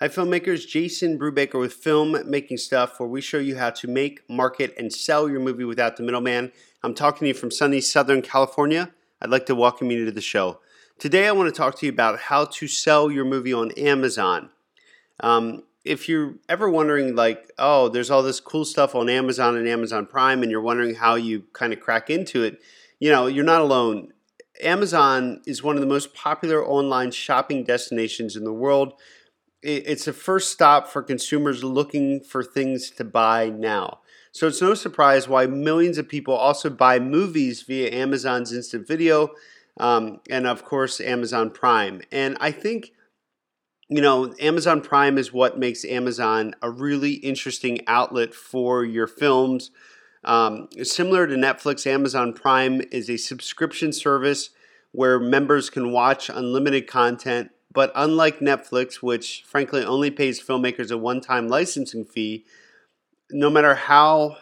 Hi, filmmakers. Jason Brubaker with Film Making Stuff, where we show you how to make, market, and sell your movie without the middleman. I'm talking to you from sunny Southern California. I'd like to welcome you to the show. Today, I want to talk to you about how to sell your movie on Amazon. Um, if you're ever wondering, like, oh, there's all this cool stuff on Amazon and Amazon Prime, and you're wondering how you kind of crack into it, you know, you're not alone. Amazon is one of the most popular online shopping destinations in the world it's a first stop for consumers looking for things to buy now. So it's no surprise why millions of people also buy movies via Amazon's Instant Video um, and, of course, Amazon Prime. And I think, you know, Amazon Prime is what makes Amazon a really interesting outlet for your films. Um, similar to Netflix, Amazon Prime is a subscription service where members can watch unlimited content but unlike Netflix, which frankly only pays filmmakers a one time licensing fee, no matter how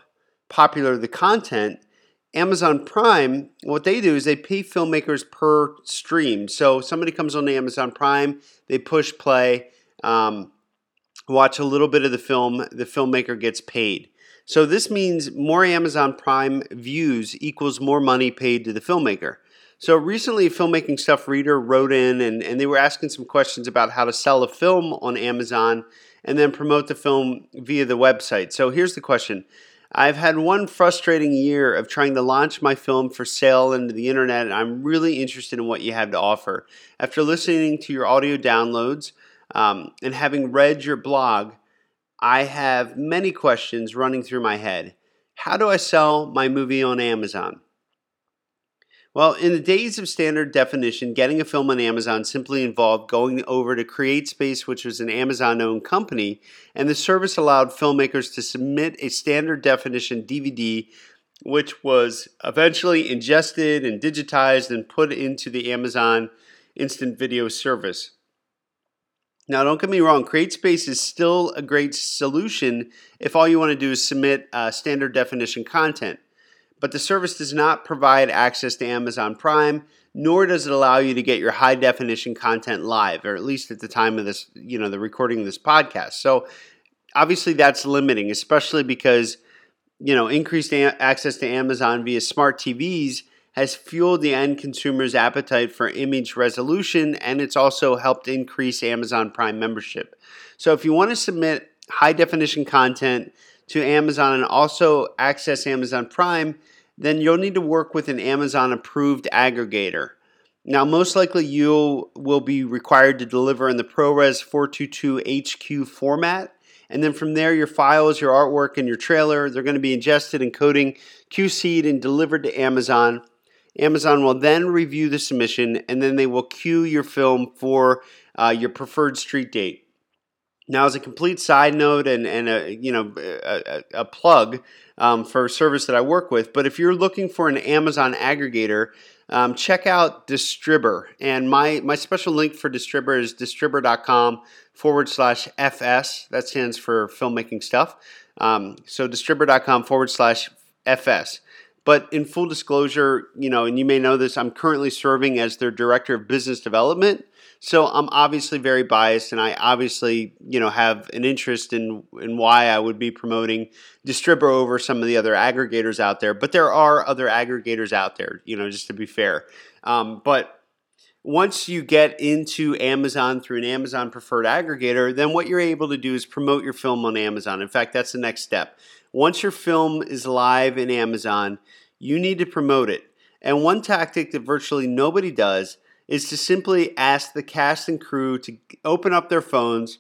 popular the content, Amazon Prime, what they do is they pay filmmakers per stream. So somebody comes on the Amazon Prime, they push play, um, watch a little bit of the film, the filmmaker gets paid. So this means more Amazon Prime views equals more money paid to the filmmaker. So recently, Filmmaking Stuff Reader wrote in and, and they were asking some questions about how to sell a film on Amazon and then promote the film via the website. So here's the question. I've had one frustrating year of trying to launch my film for sale into the internet, and I'm really interested in what you have to offer. After listening to your audio downloads um, and having read your blog, I have many questions running through my head. How do I sell my movie on Amazon? Well, in the days of standard definition, getting a film on Amazon simply involved going over to CreateSpace, which was an Amazon owned company, and the service allowed filmmakers to submit a standard definition DVD, which was eventually ingested and digitized and put into the Amazon instant video service. Now, don't get me wrong, CreateSpace is still a great solution if all you want to do is submit uh, standard definition content but the service does not provide access to Amazon Prime, nor does it allow you to get your high definition content live, or at least at the time of this, you know, the recording of this podcast. So obviously that's limiting, especially because, you know, increased a- access to Amazon via smart TVs has fueled the end consumer's appetite for image resolution and it's also helped increase Amazon Prime membership. So if you want to submit high definition content to Amazon and also access Amazon Prime, then you'll need to work with an Amazon approved aggregator. Now, most likely you will be required to deliver in the ProRes 422 HQ format. And then from there, your files, your artwork, and your trailer, they're going to be ingested, encoding, QC'd, and delivered to Amazon. Amazon will then review the submission and then they will queue your film for uh, your preferred street date. Now, as a complete side note and, and a, you know, a, a plug um, for a service that I work with, but if you're looking for an Amazon aggregator, um, check out Distribber. And my, my special link for Distribber is distribber.com forward slash FS. That stands for filmmaking stuff. Um, so distribber.com forward slash FS. But in full disclosure, you know, and you may know this, I'm currently serving as their director of business development. So I'm obviously very biased, and I obviously, you know, have an interest in in why I would be promoting Distribber over some of the other aggregators out there. But there are other aggregators out there, you know, just to be fair. Um, but once you get into Amazon through an Amazon preferred aggregator, then what you're able to do is promote your film on Amazon. In fact, that's the next step. Once your film is live in Amazon, you need to promote it. And one tactic that virtually nobody does is to simply ask the cast and crew to open up their phones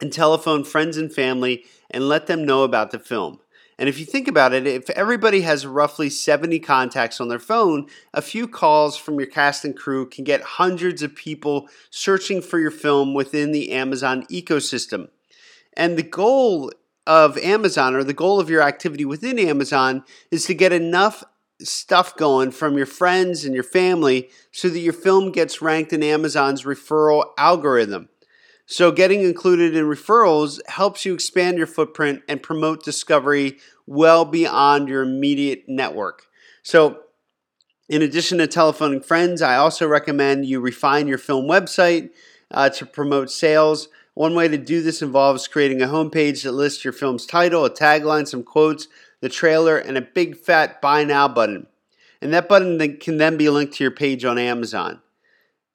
and telephone friends and family and let them know about the film. And if you think about it, if everybody has roughly 70 contacts on their phone, a few calls from your cast and crew can get hundreds of people searching for your film within the Amazon ecosystem. And the goal of Amazon or the goal of your activity within Amazon is to get enough stuff going from your friends and your family so that your film gets ranked in Amazon's referral algorithm. So, getting included in referrals helps you expand your footprint and promote discovery well beyond your immediate network. So, in addition to telephoning friends, I also recommend you refine your film website uh, to promote sales. One way to do this involves creating a homepage that lists your film's title, a tagline, some quotes, the trailer, and a big fat buy now button. And that button can then be linked to your page on Amazon.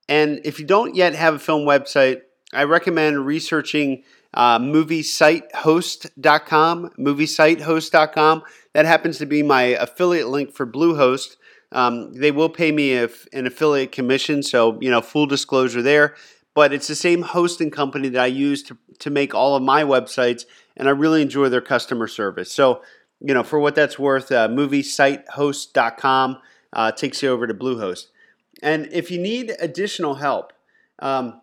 And if you don't yet have a film website, I recommend researching uh, moviesitehost.com, moviesitehost.com. That happens to be my affiliate link for Bluehost. Um, they will pay me if, an affiliate commission, so you know full disclosure there but it's the same hosting company that I use to, to make all of my websites, and I really enjoy their customer service. So, you know, for what that's worth, uh, moviesitehost.com uh, takes you over to Bluehost. And if you need additional help, um,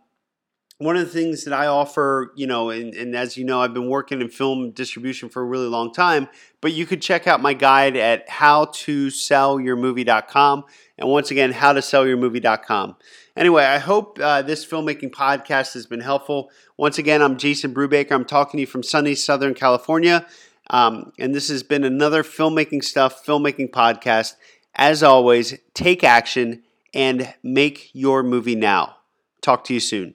one of the things that I offer, you know, and, and, as you know, I've been working in film distribution for a really long time, but you could check out my guide at howtosellyourmovie.com. And once again, howtosellyourmovie.com. Anyway, I hope uh, this filmmaking podcast has been helpful. Once again, I'm Jason Brubaker. I'm talking to you from sunny Southern California. Um, and this has been another filmmaking stuff, filmmaking podcast. As always, take action and make your movie now. Talk to you soon.